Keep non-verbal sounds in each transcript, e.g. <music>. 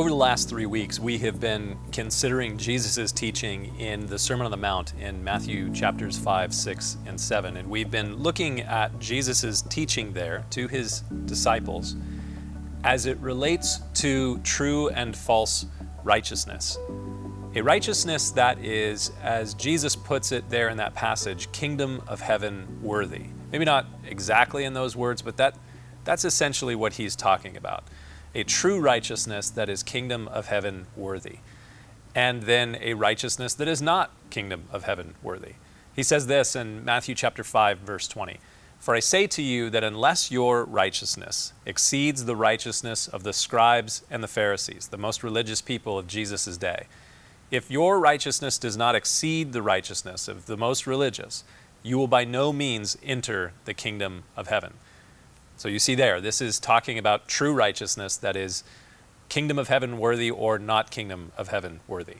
Over the last three weeks, we have been considering Jesus' teaching in the Sermon on the Mount in Matthew chapters 5, 6, and 7. And we've been looking at Jesus' teaching there to his disciples as it relates to true and false righteousness. A righteousness that is, as Jesus puts it there in that passage, kingdom of heaven worthy. Maybe not exactly in those words, but that, that's essentially what he's talking about a true righteousness that is kingdom of heaven worthy, and then a righteousness that is not kingdom of heaven worthy. He says this in Matthew chapter 5 verse 20. For I say to you that unless your righteousness exceeds the righteousness of the scribes and the Pharisees, the most religious people of Jesus' day, if your righteousness does not exceed the righteousness of the most religious, you will by no means enter the kingdom of heaven. So you see there, this is talking about true righteousness that is kingdom of heaven worthy or not kingdom of heaven worthy.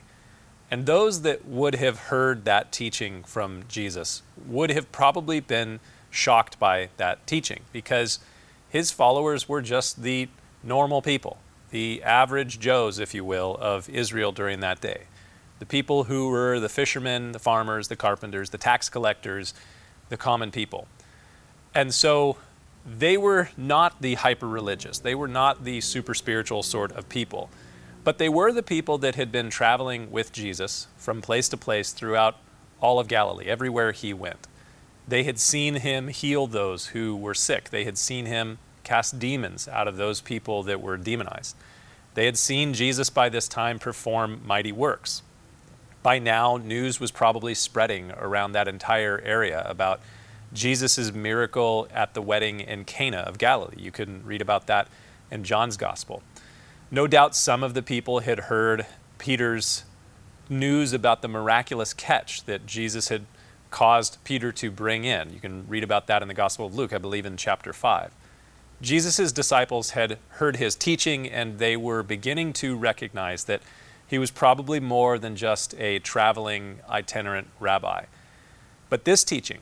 And those that would have heard that teaching from Jesus would have probably been shocked by that teaching because his followers were just the normal people, the average Joes, if you will, of Israel during that day. The people who were the fishermen, the farmers, the carpenters, the tax collectors, the common people. And so they were not the hyper religious, they were not the super spiritual sort of people, but they were the people that had been traveling with Jesus from place to place throughout all of Galilee, everywhere he went. They had seen him heal those who were sick, they had seen him cast demons out of those people that were demonized. They had seen Jesus by this time perform mighty works. By now, news was probably spreading around that entire area about Jesus' miracle at the wedding in Cana of Galilee. You can read about that in John's Gospel. No doubt some of the people had heard Peter's news about the miraculous catch that Jesus had caused Peter to bring in. You can read about that in the Gospel of Luke, I believe, in chapter 5. Jesus' disciples had heard his teaching and they were beginning to recognize that he was probably more than just a traveling itinerant rabbi. But this teaching,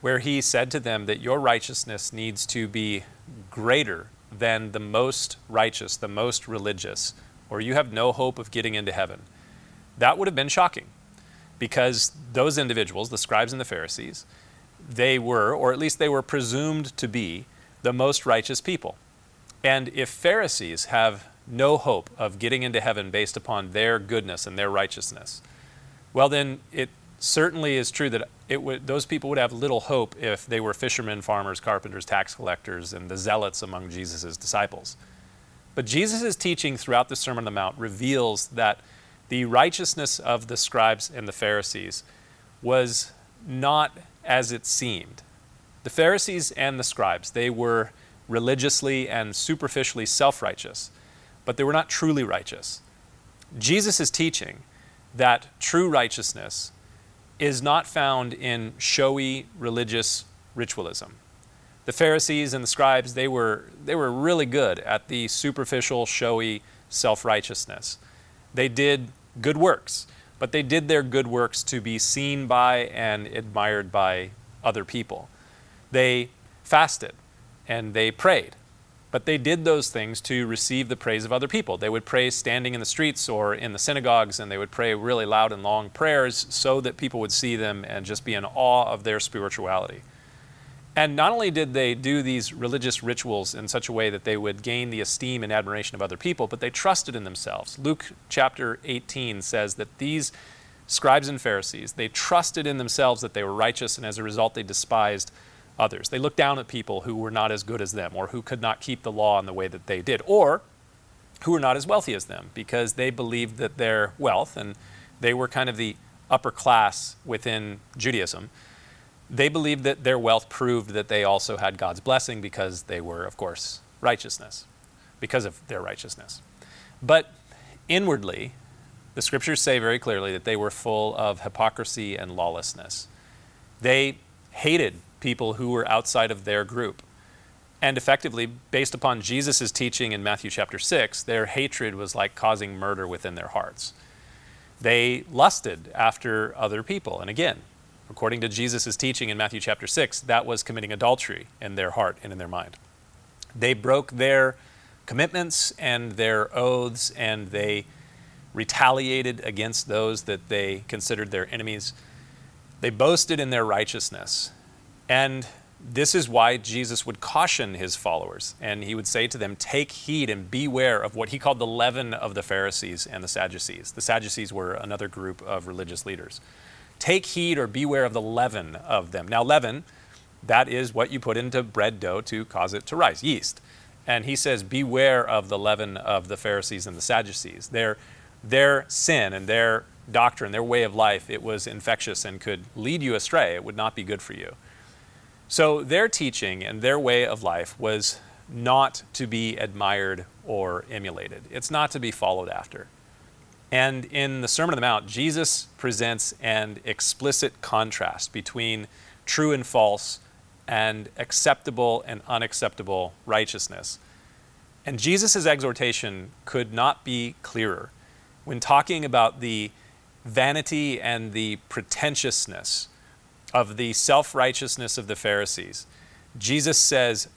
where he said to them that your righteousness needs to be greater than the most righteous, the most religious, or you have no hope of getting into heaven. That would have been shocking because those individuals, the scribes and the Pharisees, they were, or at least they were presumed to be, the most righteous people. And if Pharisees have no hope of getting into heaven based upon their goodness and their righteousness, well, then it certainly is true that it would, those people would have little hope if they were fishermen, farmers, carpenters, tax collectors, and the zealots among Jesus' disciples. But Jesus' teaching throughout the Sermon on the Mount reveals that the righteousness of the scribes and the Pharisees was not as it seemed. The Pharisees and the scribes, they were religiously and superficially self righteous, but they were not truly righteous. Jesus is teaching that true righteousness is not found in showy religious ritualism. The Pharisees and the scribes, they were, they were really good at the superficial, showy self righteousness. They did good works, but they did their good works to be seen by and admired by other people. They fasted and they prayed, but they did those things to receive the praise of other people. They would pray standing in the streets or in the synagogues, and they would pray really loud and long prayers so that people would see them and just be in awe of their spirituality. And not only did they do these religious rituals in such a way that they would gain the esteem and admiration of other people, but they trusted in themselves. Luke chapter 18 says that these scribes and Pharisees, they trusted in themselves that they were righteous, and as a result, they despised others. They looked down at people who were not as good as them or who could not keep the law in the way that they did, or who were not as wealthy as them because they believed that their wealth, and they were kind of the upper class within Judaism, they believed that their wealth proved that they also had God's blessing because they were, of course, righteousness, because of their righteousness. But inwardly, the scriptures say very clearly that they were full of hypocrisy and lawlessness. They hated people who were outside of their group. And effectively, based upon Jesus' teaching in Matthew chapter 6, their hatred was like causing murder within their hearts. They lusted after other people. And again, according to Jesus' teaching in Matthew chapter 6, that was committing adultery in their heart and in their mind. They broke their commitments and their oaths, and they retaliated against those that they considered their enemies. They boasted in their righteousness. And this is why Jesus would caution his followers, and he would say to them, Take heed and beware of what he called the leaven of the Pharisees and the Sadducees. The Sadducees were another group of religious leaders. Take heed or beware of the leaven of them. Now, leaven, that is what you put into bread dough to cause it to rise, yeast. And he says, Beware of the leaven of the Pharisees and the Sadducees. Their, their sin and their doctrine, their way of life, it was infectious and could lead you astray. It would not be good for you. So their teaching and their way of life was not to be admired or emulated. It's not to be followed after. And in the Sermon on the Mount, Jesus presents an explicit contrast between true and false and acceptable and unacceptable righteousness. And Jesus' exhortation could not be clearer when talking about the vanity and the pretentiousness of the self righteousness of the Pharisees, Jesus says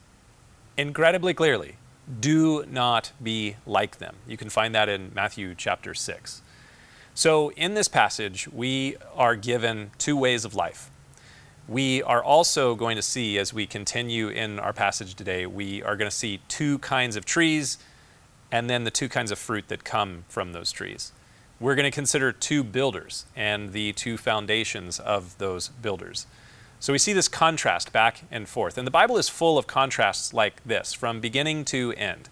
incredibly clearly, do not be like them. You can find that in Matthew chapter 6. So, in this passage, we are given two ways of life. We are also going to see, as we continue in our passage today, we are going to see two kinds of trees and then the two kinds of fruit that come from those trees we're going to consider two builders and the two foundations of those builders. So we see this contrast back and forth. And the Bible is full of contrasts like this from beginning to end.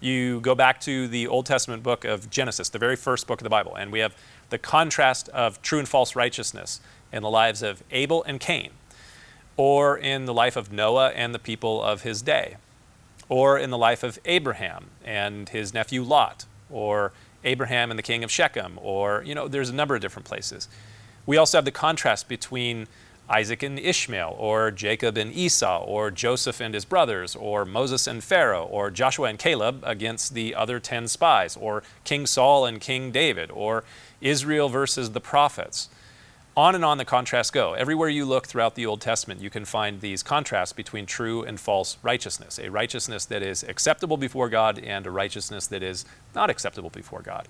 You go back to the Old Testament book of Genesis, the very first book of the Bible, and we have the contrast of true and false righteousness in the lives of Abel and Cain, or in the life of Noah and the people of his day, or in the life of Abraham and his nephew Lot, or Abraham and the king of Shechem, or, you know, there's a number of different places. We also have the contrast between Isaac and Ishmael, or Jacob and Esau, or Joseph and his brothers, or Moses and Pharaoh, or Joshua and Caleb against the other 10 spies, or King Saul and King David, or Israel versus the prophets on and on the contrasts go. Everywhere you look throughout the Old Testament, you can find these contrasts between true and false righteousness a righteousness that is acceptable before God and a righteousness that is not acceptable before God.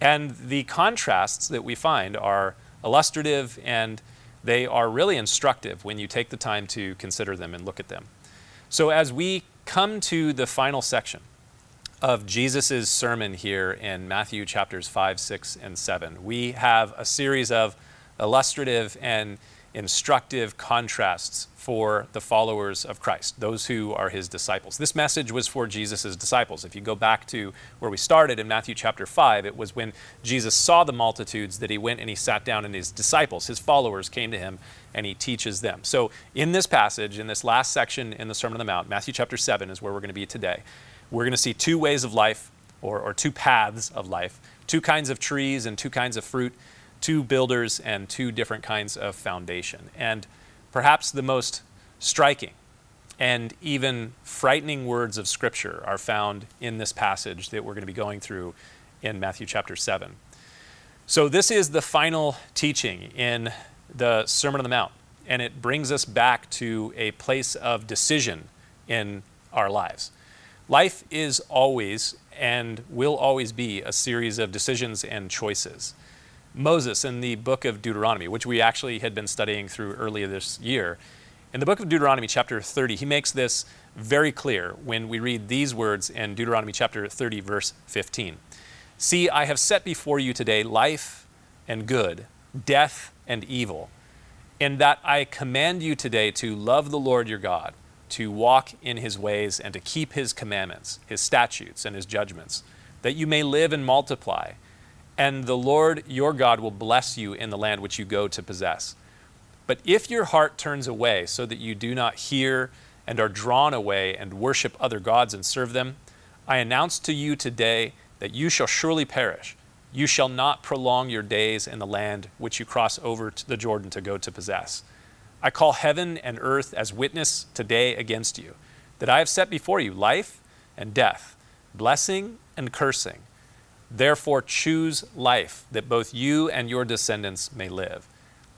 And the contrasts that we find are illustrative and they are really instructive when you take the time to consider them and look at them. So, as we come to the final section of Jesus' sermon here in Matthew chapters 5, 6, and 7, we have a series of illustrative and instructive contrasts for the followers of Christ, those who are his disciples. This message was for Jesus' disciples. If you go back to where we started in Matthew chapter 5, it was when Jesus saw the multitudes that he went and he sat down and his disciples, his followers, came to him and he teaches them. So, in this passage, in this last section in the Sermon on the Mount, Matthew chapter 7 is where we're going to be today. We're going to see two ways of life, or, or two paths of life, two kinds of trees and two kinds of fruit two builders and two different kinds of foundation. And perhaps the most striking and even frightening words of Scripture are found in this passage that we're going to be going through in Matthew chapter 7. So, this is the final teaching in the Sermon on the Mount, and it brings us back to a place of decision in our lives. Life is always and will always be a series of decisions and choices. Moses in the book of Deuteronomy, which we actually had been studying through earlier this year. In the book of Deuteronomy, chapter 30, he makes this very clear when we read these words in Deuteronomy chapter 30, verse 15. See, I have set before you today life and good, death and evil, in that I command you today to love the Lord your God, to walk in his ways, and to keep his commandments, his statutes, and his judgments, that you may live and multiply and the Lord your God will bless you in the land which you go to possess. But if your heart turns away so that you do not hear and are drawn away and worship other gods and serve them, I announce to you today that you shall surely perish. You shall not prolong your days in the land which you cross over to the Jordan to go to possess. I call heaven and earth as witness today against you, that I have set before you life and death, blessing and cursing. Therefore, choose life, that both you and your descendants may live,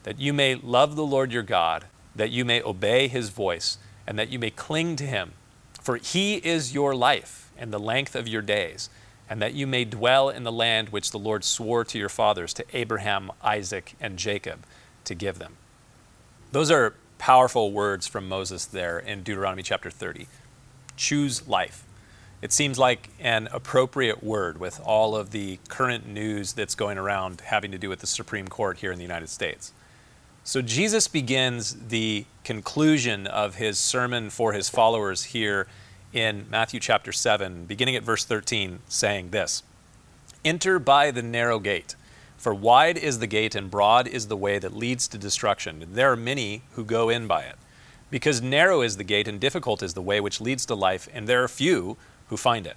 that you may love the Lord your God, that you may obey his voice, and that you may cling to him. For he is your life and the length of your days, and that you may dwell in the land which the Lord swore to your fathers, to Abraham, Isaac, and Jacob, to give them. Those are powerful words from Moses there in Deuteronomy chapter 30. Choose life. It seems like an appropriate word with all of the current news that's going around having to do with the Supreme Court here in the United States. So Jesus begins the conclusion of his sermon for his followers here in Matthew chapter 7, beginning at verse 13, saying this Enter by the narrow gate, for wide is the gate and broad is the way that leads to destruction. There are many who go in by it. Because narrow is the gate and difficult is the way which leads to life, and there are few who find it.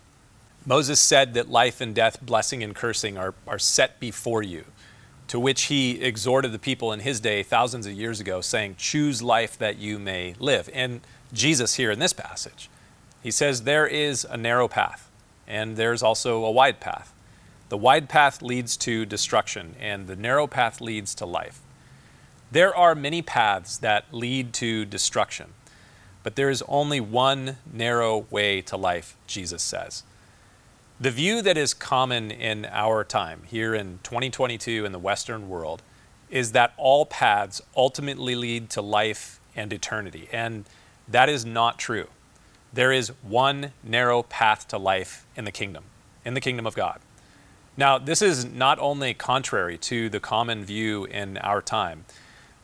Moses said that life and death, blessing and cursing, are, are set before you, to which he exhorted the people in his day, thousands of years ago, saying, Choose life that you may live. And Jesus, here in this passage, he says, There is a narrow path, and there's also a wide path. The wide path leads to destruction, and the narrow path leads to life. There are many paths that lead to destruction, but there is only one narrow way to life, Jesus says. The view that is common in our time, here in 2022 in the Western world, is that all paths ultimately lead to life and eternity. And that is not true. There is one narrow path to life in the kingdom, in the kingdom of God. Now, this is not only contrary to the common view in our time,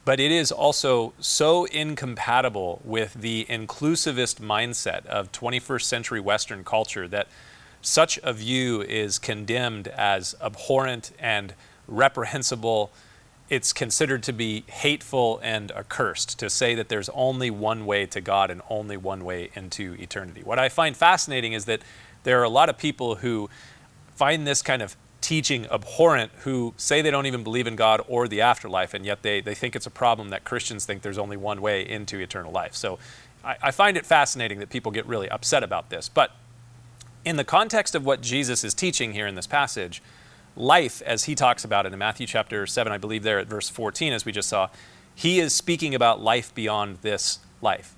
but it is also so incompatible with the inclusivist mindset of 21st century Western culture that such a view is condemned as abhorrent and reprehensible. It's considered to be hateful and accursed to say that there's only one way to God and only one way into eternity. What I find fascinating is that there are a lot of people who find this kind of teaching abhorrent who say they don't even believe in God or the afterlife, and yet they, they think it's a problem that Christians think there's only one way into eternal life. So I, I find it fascinating that people get really upset about this. But in the context of what Jesus is teaching here in this passage, life, as he talks about it in Matthew chapter 7, I believe there at verse 14, as we just saw, he is speaking about life beyond this life.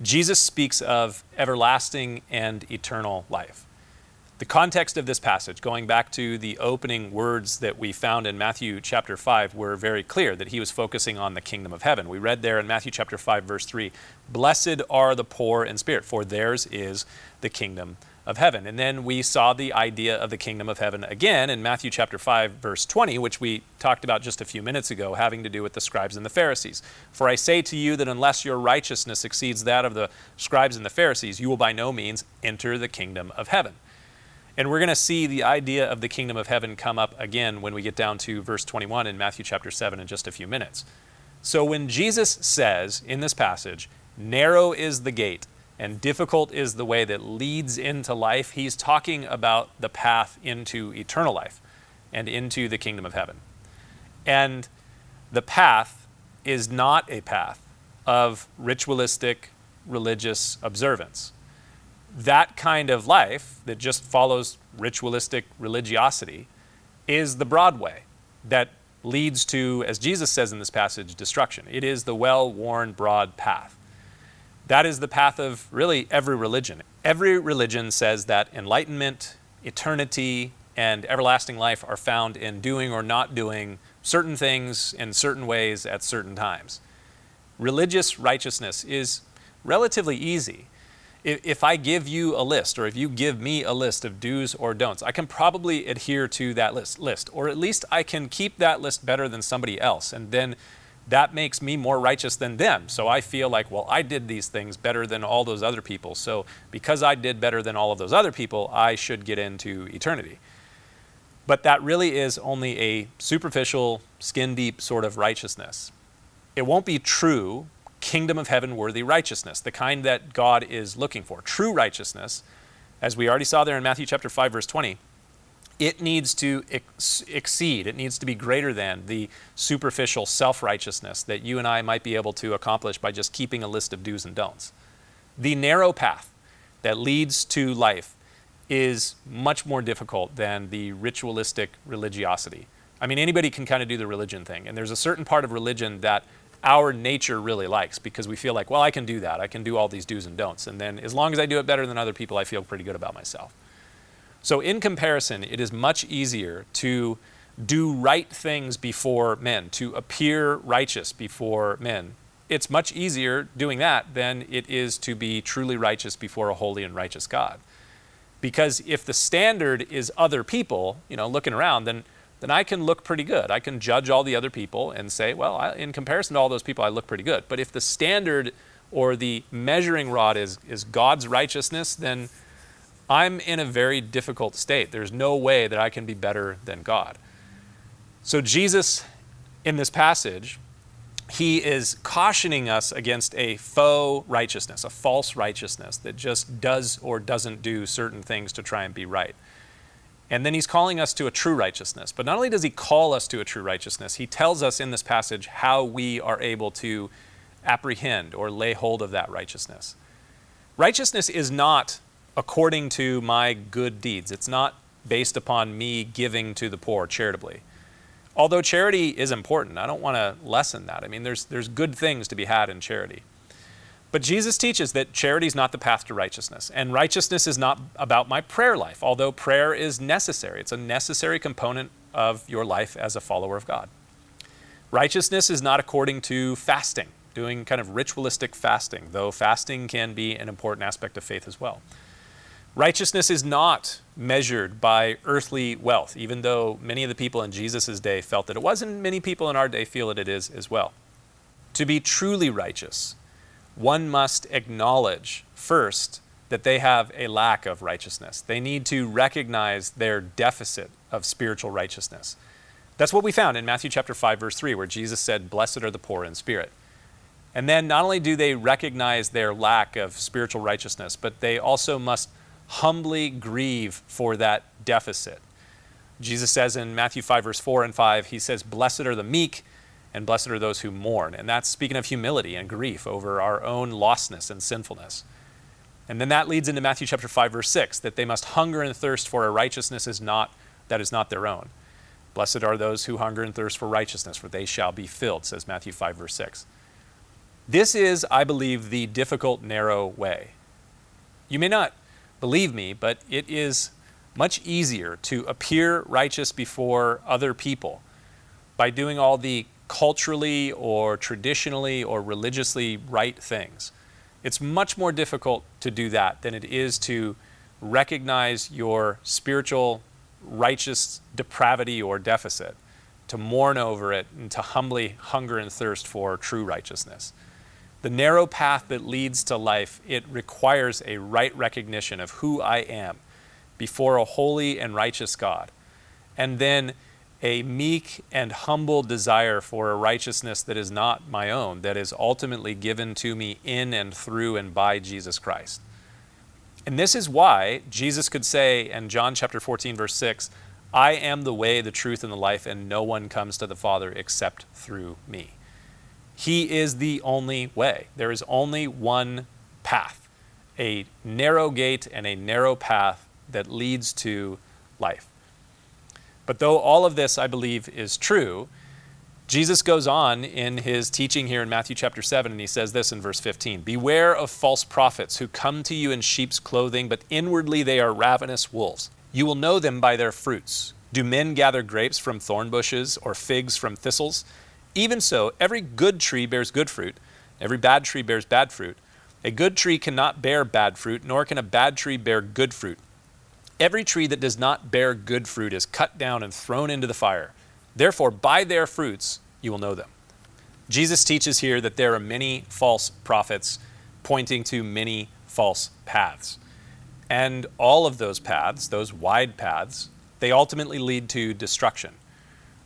Jesus speaks of everlasting and eternal life. The context of this passage, going back to the opening words that we found in Matthew chapter 5, were very clear that he was focusing on the kingdom of heaven. We read there in Matthew chapter 5, verse 3 Blessed are the poor in spirit, for theirs is the kingdom of heaven. And then we saw the idea of the kingdom of heaven again in Matthew chapter 5, verse 20, which we talked about just a few minutes ago, having to do with the scribes and the Pharisees. For I say to you that unless your righteousness exceeds that of the scribes and the Pharisees, you will by no means enter the kingdom of heaven. And we're going to see the idea of the kingdom of heaven come up again when we get down to verse 21 in Matthew chapter 7 in just a few minutes. So when Jesus says in this passage, narrow is the gate and difficult is the way that leads into life, he's talking about the path into eternal life and into the kingdom of heaven. And the path is not a path of ritualistic religious observance that kind of life that just follows ritualistic religiosity is the broad way that leads to, as Jesus says in this passage, destruction. It is the well worn, broad path. That is the path of really every religion. Every religion says that enlightenment, eternity, and everlasting life are found in doing or not doing certain things in certain ways at certain times. Religious righteousness is relatively easy if I give you a list, or if you give me a list of do's or don'ts, I can probably adhere to that list, list, or at least I can keep that list better than somebody else. And then that makes me more righteous than them. So I feel like, well, I did these things better than all those other people. So because I did better than all of those other people, I should get into eternity. But that really is only a superficial, skin deep sort of righteousness. It won't be true kingdom of heaven worthy righteousness, the kind that God is looking for. True righteousness, as we already saw there in Matthew chapter 5 verse 20, it needs to ex- exceed, it needs to be greater than the superficial self-righteousness that you and I might be able to accomplish by just keeping a list of do's and don'ts. The narrow path that leads to life is much more difficult than the ritualistic religiosity. I mean, anybody can kind of do the religion thing, and there's a certain part of religion that our nature really likes because we feel like, well, I can do that. I can do all these do's and don'ts. And then as long as I do it better than other people, I feel pretty good about myself. So, in comparison, it is much easier to do right things before men, to appear righteous before men. It's much easier doing that than it is to be truly righteous before a holy and righteous God. Because if the standard is other people, you know, looking around, then then I can look pretty good. I can judge all the other people and say, well, I, in comparison to all those people, I look pretty good. But if the standard or the measuring rod is, is God's righteousness, then I'm in a very difficult state. There's no way that I can be better than God. So, Jesus, in this passage, he is cautioning us against a faux righteousness, a false righteousness that just does or doesn't do certain things to try and be right. And then he's calling us to a true righteousness. But not only does he call us to a true righteousness, he tells us in this passage how we are able to apprehend or lay hold of that righteousness. Righteousness is not according to my good deeds, it's not based upon me giving to the poor charitably. Although charity is important, I don't want to lessen that. I mean, there's, there's good things to be had in charity. But Jesus teaches that charity is not the path to righteousness, and righteousness is not about my prayer life, although prayer is necessary. It's a necessary component of your life as a follower of God. Righteousness is not according to fasting, doing kind of ritualistic fasting, though fasting can be an important aspect of faith as well. Righteousness is not measured by earthly wealth, even though many of the people in Jesus' day felt that it was, and many people in our day feel that it is as well. To be truly righteous, one must acknowledge first that they have a lack of righteousness. They need to recognize their deficit of spiritual righteousness. That's what we found in Matthew chapter 5 verse 3 where Jesus said, "Blessed are the poor in spirit." And then not only do they recognize their lack of spiritual righteousness, but they also must humbly grieve for that deficit. Jesus says in Matthew 5 verse 4 and 5, he says, "Blessed are the meek, and blessed are those who mourn. And that's speaking of humility and grief over our own lostness and sinfulness. And then that leads into Matthew chapter 5 verse 6 that they must hunger and thirst for a righteousness is not that is not their own. Blessed are those who hunger and thirst for righteousness for they shall be filled says Matthew 5 verse 6. This is I believe the difficult narrow way. You may not believe me, but it is much easier to appear righteous before other people by doing all the culturally or traditionally or religiously right things. It's much more difficult to do that than it is to recognize your spiritual righteous depravity or deficit, to mourn over it, and to humbly hunger and thirst for true righteousness. The narrow path that leads to life, it requires a right recognition of who I am before a holy and righteous God. And then a meek and humble desire for a righteousness that is not my own, that is ultimately given to me in and through and by Jesus Christ. And this is why Jesus could say in John chapter 14, verse 6, I am the way, the truth, and the life, and no one comes to the Father except through me. He is the only way. There is only one path, a narrow gate and a narrow path that leads to life. But though all of this, I believe, is true, Jesus goes on in his teaching here in Matthew chapter 7, and he says this in verse 15 Beware of false prophets who come to you in sheep's clothing, but inwardly they are ravenous wolves. You will know them by their fruits. Do men gather grapes from thorn bushes or figs from thistles? Even so, every good tree bears good fruit, every bad tree bears bad fruit. A good tree cannot bear bad fruit, nor can a bad tree bear good fruit. Every tree that does not bear good fruit is cut down and thrown into the fire. Therefore, by their fruits you will know them. Jesus teaches here that there are many false prophets pointing to many false paths. And all of those paths, those wide paths, they ultimately lead to destruction.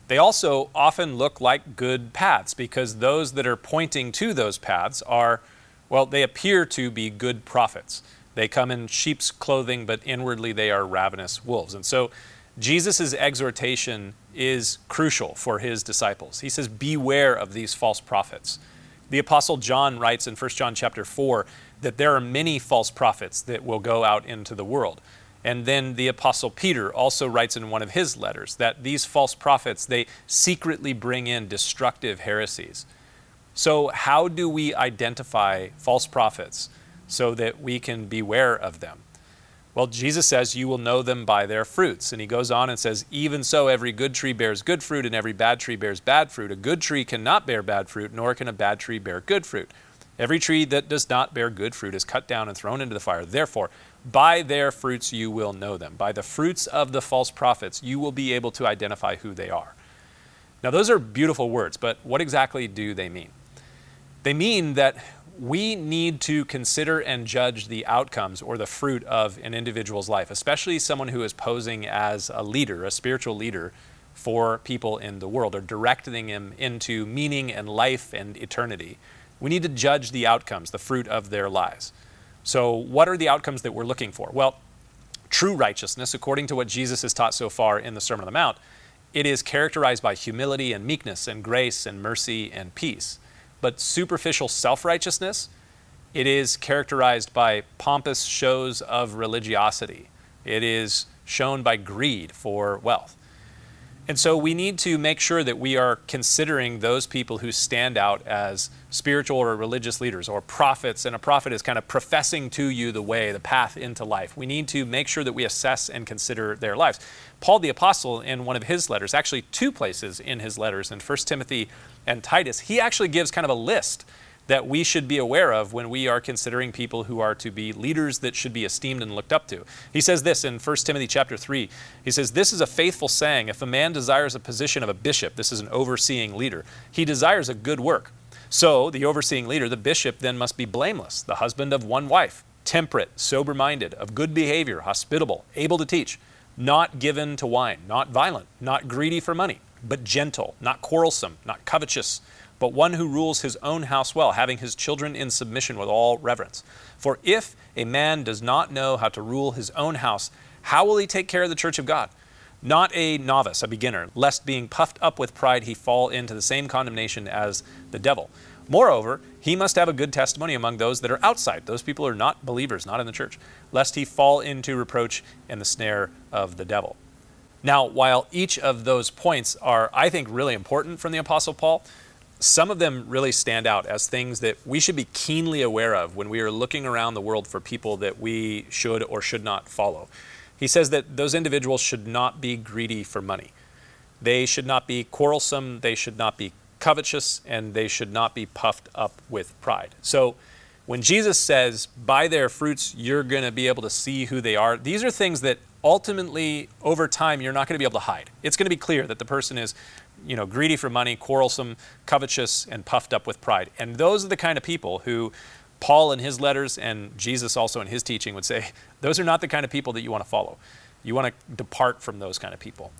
They also often look like good paths because those that are pointing to those paths are, well, they appear to be good prophets. They come in sheep's clothing, but inwardly they are ravenous wolves. And so Jesus' exhortation is crucial for his disciples. He says, Beware of these false prophets. The apostle John writes in 1 John chapter 4 that there are many false prophets that will go out into the world. And then the apostle Peter also writes in one of his letters that these false prophets they secretly bring in destructive heresies. So, how do we identify false prophets so that we can beware of them? Well, Jesus says, You will know them by their fruits. And he goes on and says, Even so, every good tree bears good fruit, and every bad tree bears bad fruit. A good tree cannot bear bad fruit, nor can a bad tree bear good fruit. Every tree that does not bear good fruit is cut down and thrown into the fire. Therefore, by their fruits you will know them. By the fruits of the false prophets, you will be able to identify who they are. Now, those are beautiful words, but what exactly do they mean? They mean that we need to consider and judge the outcomes or the fruit of an individual's life, especially someone who is posing as a leader, a spiritual leader for people in the world, or directing them into meaning and life and eternity. We need to judge the outcomes, the fruit of their lives. So, what are the outcomes that we're looking for? Well, true righteousness, according to what Jesus has taught so far in the Sermon on the Mount, it is characterized by humility and meekness and grace and mercy and peace. But superficial self righteousness, it is characterized by pompous shows of religiosity. It is shown by greed for wealth. And so we need to make sure that we are considering those people who stand out as spiritual or religious leaders or prophets, and a prophet is kind of professing to you the way, the path into life. We need to make sure that we assess and consider their lives. Paul the Apostle, in one of his letters, actually two places in his letters, in 1 Timothy and Titus, he actually gives kind of a list that we should be aware of when we are considering people who are to be leaders that should be esteemed and looked up to. He says this in 1 Timothy chapter 3. He says, This is a faithful saying. If a man desires a position of a bishop, this is an overseeing leader, he desires a good work. So, the overseeing leader, the bishop, then must be blameless, the husband of one wife, temperate, sober minded, of good behavior, hospitable, able to teach, not given to wine, not violent, not greedy for money, but gentle, not quarrelsome, not covetous but one who rules his own house well, having his children in submission with all reverence. For if a man does not know how to rule his own house, how will he take care of the church of God? Not a novice, a beginner, lest being puffed up with pride he fall into the same condemnation as the devil. Moreover, he must have a good testimony among those that are outside. Those people are not believers, not in the church, lest he fall into reproach and the snare of the devil. Now, while each of those points are, I think, really important from the Apostle Paul, some of them really stand out as things that we should be keenly aware of when we are looking around the world for people that we should or should not follow. He says that those individuals should not be greedy for money. They should not be quarrelsome, they should not be covetous, and they should not be puffed up with pride. So, when Jesus says, by their fruits, you're going to be able to see who they are, these are things that ultimately, over time, you're not going to be able to hide. It's going to be clear that the person is you know, greedy for money, quarrelsome, covetous, and puffed up with pride. And those are the kind of people who Paul in his letters and Jesus also in his teaching would say, <laughs> those are not the kind of people that you want to follow. You want to depart from those kind of people.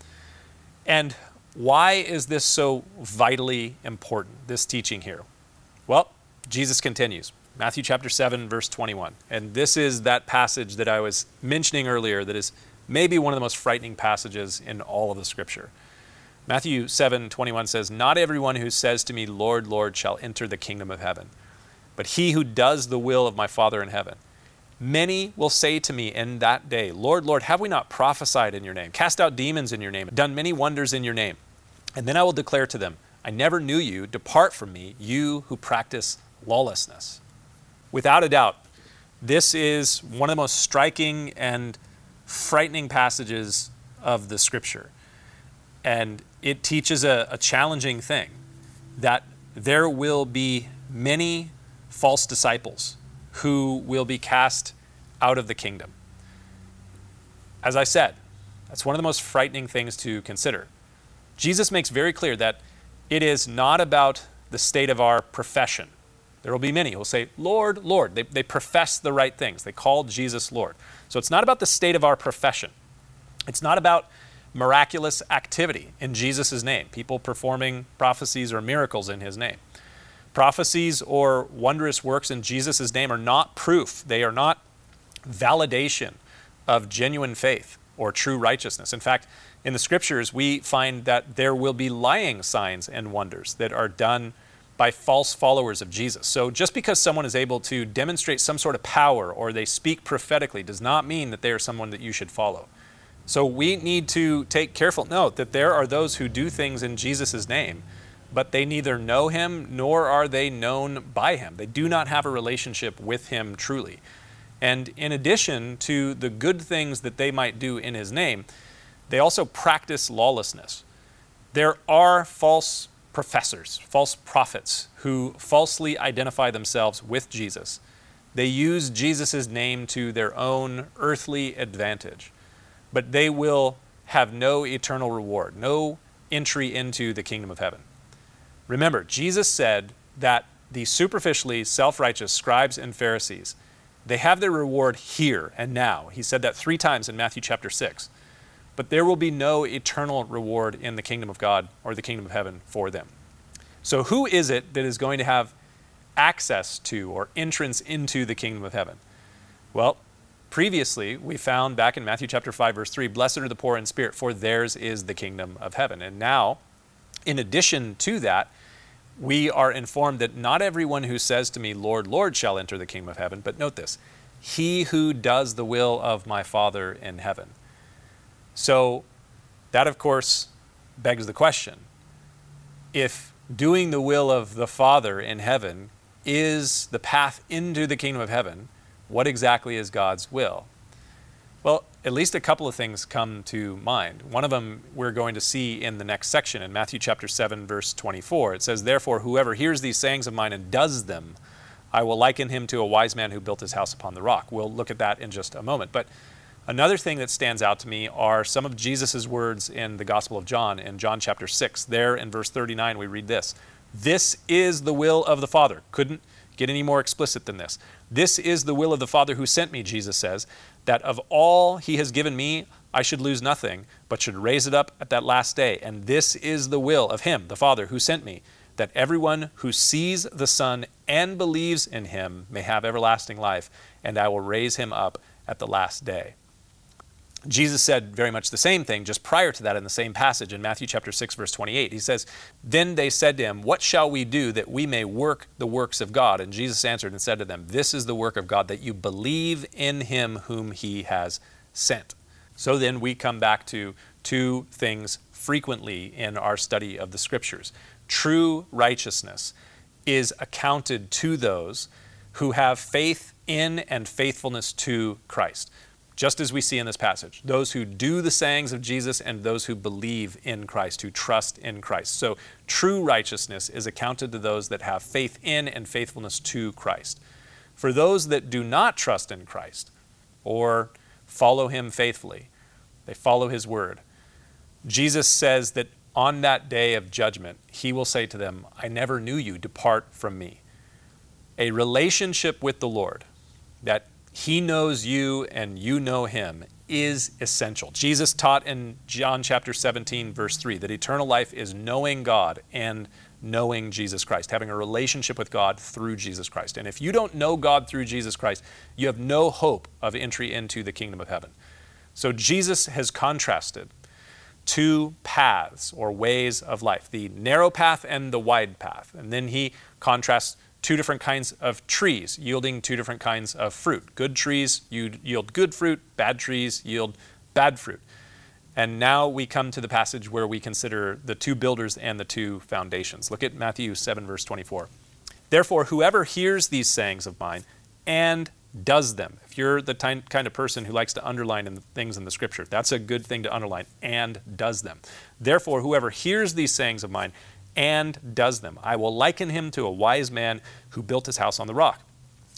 And why is this so vitally important, this teaching here? Well, Jesus continues. Matthew chapter 7, verse 21. And this is that passage that I was mentioning earlier that is maybe one of the most frightening passages in all of the scripture. Matthew 7 21 says, Not everyone who says to me, Lord, Lord, shall enter the kingdom of heaven, but he who does the will of my Father in heaven. Many will say to me in that day, Lord, Lord, have we not prophesied in your name, cast out demons in your name, done many wonders in your name? And then I will declare to them, I never knew you. Depart from me, you who practice lawlessness. Without a doubt, this is one of the most striking and frightening passages of the scripture. And it teaches a, a challenging thing that there will be many false disciples who will be cast out of the kingdom. As I said, that's one of the most frightening things to consider. Jesus makes very clear that it is not about the state of our profession. There will be many who will say, Lord, Lord. They, they profess the right things. They call Jesus Lord. So it's not about the state of our profession. It's not about miraculous activity in Jesus' name, people performing prophecies or miracles in his name. Prophecies or wondrous works in Jesus' name are not proof, they are not validation of genuine faith or true righteousness. In fact, in the scriptures, we find that there will be lying signs and wonders that are done by false followers of Jesus. So just because someone is able to demonstrate some sort of power or they speak prophetically does not mean that they are someone that you should follow. So we need to take careful note that there are those who do things in Jesus' name but they neither know him nor are they known by him. They do not have a relationship with him truly. And in addition to the good things that they might do in his name, they also practice lawlessness. There are false professors, false prophets, who falsely identify themselves with Jesus. They use Jesus' name to their own earthly advantage, but they will have no eternal reward, no entry into the kingdom of heaven. Remember, Jesus said that the superficially self righteous scribes and Pharisees, they have their reward here and now. He said that three times in Matthew chapter 6. But there will be no eternal reward in the kingdom of God or the kingdom of heaven for them. So, who is it that is going to have access to or entrance into the kingdom of heaven? Well, previously we found back in Matthew chapter 5 verse 3, blessed are the poor in spirit for theirs is the kingdom of heaven. And now, in addition to that, we are informed that not everyone who says to me, Lord, Lord, shall enter the kingdom of heaven. But note this he who does the will of my Father in heaven. So, that of course begs the question if doing the will of the Father in heaven is the path into the kingdom of heaven, what exactly is God's will? Well, at least a couple of things come to mind. One of them we're going to see in the next section in Matthew chapter 7 verse 24. It says, "Therefore whoever hears these sayings of mine and does them, I will liken him to a wise man who built his house upon the rock." We'll look at that in just a moment. But another thing that stands out to me are some of Jesus' words in the Gospel of John in John chapter 6. There in verse 39 we read this, "This is the will of the Father." Couldn't get any more explicit than this. This is the will of the Father who sent me, Jesus says, that of all he has given me, I should lose nothing, but should raise it up at that last day. And this is the will of him, the Father, who sent me, that everyone who sees the Son and believes in him may have everlasting life, and I will raise him up at the last day. Jesus said very much the same thing just prior to that in the same passage in Matthew chapter 6 verse 28. He says, "Then they said to him, what shall we do that we may work the works of God?" And Jesus answered and said to them, "This is the work of God that you believe in him whom he has sent." So then we come back to two things frequently in our study of the scriptures. True righteousness is accounted to those who have faith in and faithfulness to Christ just as we see in this passage those who do the sayings of Jesus and those who believe in Christ, who trust in Christ. So true righteousness is accounted to those that have faith in and faithfulness to Christ. For those that do not trust in Christ or follow him faithfully, they follow his word. Jesus says that on that day of judgment, he will say to them, I never knew you, depart from me. A relationship with the Lord that he knows you and you know him is essential. Jesus taught in John chapter 17, verse 3, that eternal life is knowing God and knowing Jesus Christ, having a relationship with God through Jesus Christ. And if you don't know God through Jesus Christ, you have no hope of entry into the kingdom of heaven. So Jesus has contrasted two paths or ways of life the narrow path and the wide path. And then he contrasts two different kinds of trees yielding two different kinds of fruit. Good trees yield good fruit, bad trees yield bad fruit. And now we come to the passage where we consider the two builders and the two foundations. Look at Matthew 7, verse 24. Therefore, whoever hears these sayings of mine and does them, if you're the kind of person who likes to underline in things in the scripture, that's a good thing to underline, and does them. Therefore, whoever hears these sayings of mine and does them. I will liken him to a wise man who built his house on the rock.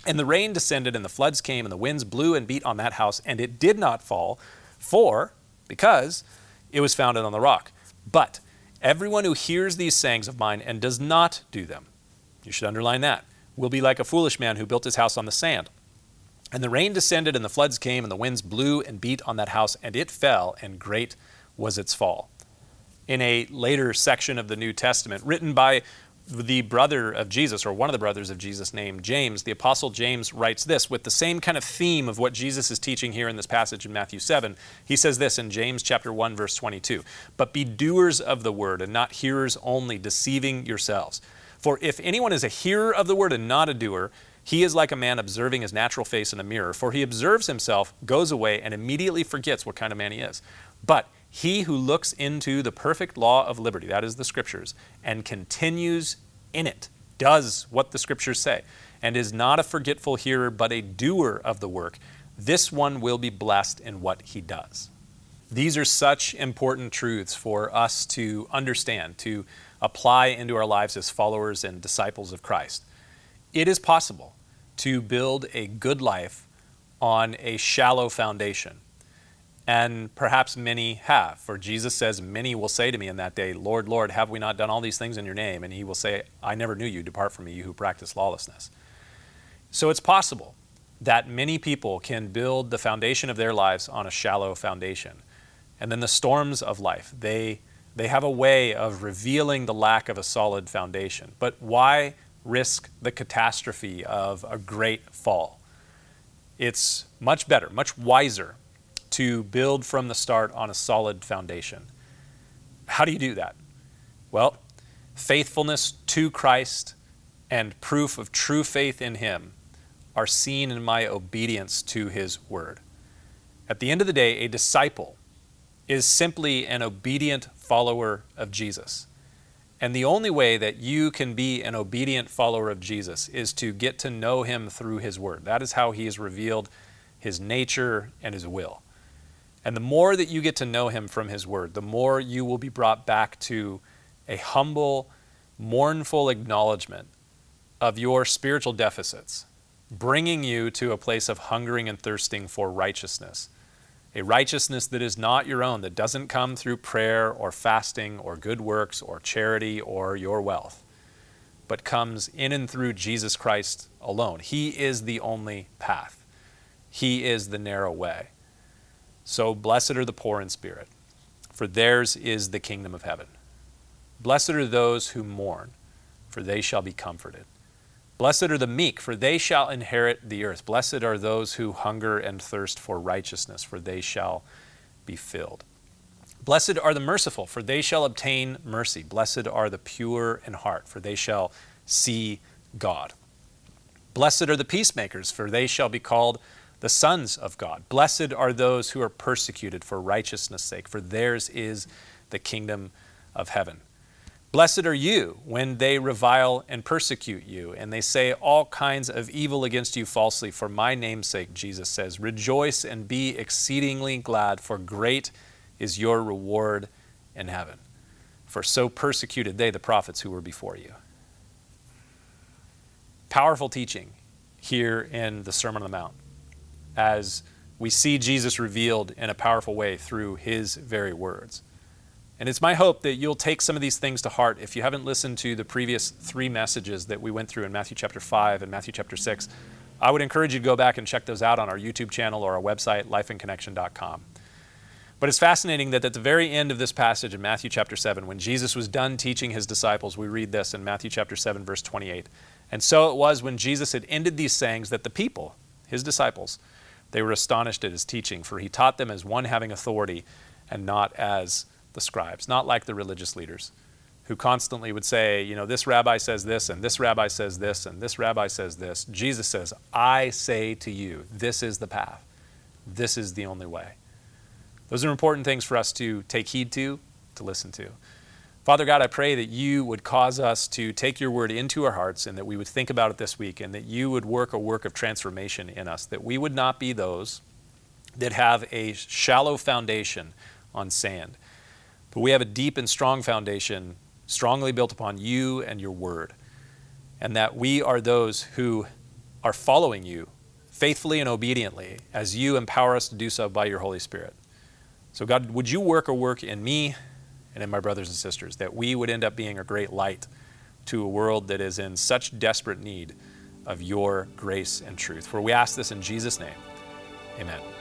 And the rain descended, and the floods came, and the winds blew and beat on that house, and it did not fall, for, because it was founded on the rock. But everyone who hears these sayings of mine and does not do them, you should underline that, will be like a foolish man who built his house on the sand. And the rain descended, and the floods came, and the winds blew and beat on that house, and it fell, and great was its fall in a later section of the New Testament, written by the brother of Jesus, or one of the brothers of Jesus, named James. The Apostle James writes this with the same kind of theme of what Jesus is teaching here in this passage in Matthew 7. He says this in James chapter 1, verse 22 But be doers of the word, and not hearers only, deceiving yourselves. For if anyone is a hearer of the word and not a doer, he is like a man observing his natural face in a mirror. For he observes himself, goes away, and immediately forgets what kind of man he is. But He who looks into the perfect law of liberty, that is the scriptures, and continues in it, does what the scriptures say, and is not a forgetful hearer, but a doer of the work, this one will be blessed in what he does. These are such important truths for us to understand, to apply into our lives as followers and disciples of Christ. It is possible to build a good life on a shallow foundation. And perhaps many have. For Jesus says, Many will say to me in that day, Lord, Lord, have we not done all these things in your name? And he will say, I never knew you. Depart from me, you who practice lawlessness. So it's possible that many people can build the foundation of their lives on a shallow foundation. And then the storms of life, they, they have a way of revealing the lack of a solid foundation. But why risk the catastrophe of a great fall? It's much better, much wiser to build from the start on a solid foundation. How do you do that? Well, faithfulness to Christ and proof of true faith in Him are seen in my obedience to His word. At the end of the day, a disciple is simply an obedient follower of Jesus. And the only way that you can be an obedient follower of Jesus is to get to know Him through His Word. That is how He has revealed His nature and His will. And the more that you get to know him from his word, the more you will be brought back to a humble, mournful acknowledgement of your spiritual deficits, bringing you to a place of hungering and thirsting for righteousness. A righteousness that is not your own, that doesn't come through prayer or fasting or good works or charity or your wealth, but comes in and through Jesus Christ alone. He is the only path, He is the narrow way. So blessed are the poor in spirit, for theirs is the kingdom of heaven. Blessed are those who mourn, for they shall be comforted. Blessed are the meek, for they shall inherit the earth. Blessed are those who hunger and thirst for righteousness, for they shall be filled. Blessed are the merciful, for they shall obtain mercy. Blessed are the pure in heart, for they shall see God. Blessed are the peacemakers, for they shall be called the sons of God. Blessed are those who are persecuted for righteousness' sake, for theirs is the kingdom of heaven. Blessed are you when they revile and persecute you, and they say all kinds of evil against you falsely for my name's sake, Jesus says. Rejoice and be exceedingly glad, for great is your reward in heaven. For so persecuted they the prophets who were before you. Powerful teaching here in the Sermon on the Mount as we see Jesus revealed in a powerful way through his very words. And it's my hope that you'll take some of these things to heart. If you haven't listened to the previous three messages that we went through in Matthew chapter 5 and Matthew chapter 6, I would encourage you to go back and check those out on our YouTube channel or our website, lifeandconnection.com. But it's fascinating that at the very end of this passage in Matthew chapter 7, when Jesus was done teaching his disciples, we read this in Matthew chapter 7, verse 28. And so it was when Jesus had ended these sayings that the people, his disciples, they were astonished at his teaching, for he taught them as one having authority and not as the scribes, not like the religious leaders who constantly would say, you know, this rabbi says this, and this rabbi says this, and this rabbi says this. Jesus says, I say to you, this is the path. This is the only way. Those are important things for us to take heed to, to listen to. Father God, I pray that you would cause us to take your word into our hearts and that we would think about it this week and that you would work a work of transformation in us, that we would not be those that have a shallow foundation on sand, but we have a deep and strong foundation strongly built upon you and your word, and that we are those who are following you faithfully and obediently as you empower us to do so by your Holy Spirit. So, God, would you work a work in me? And in my brothers and sisters, that we would end up being a great light to a world that is in such desperate need of your grace and truth. For we ask this in Jesus' name. Amen.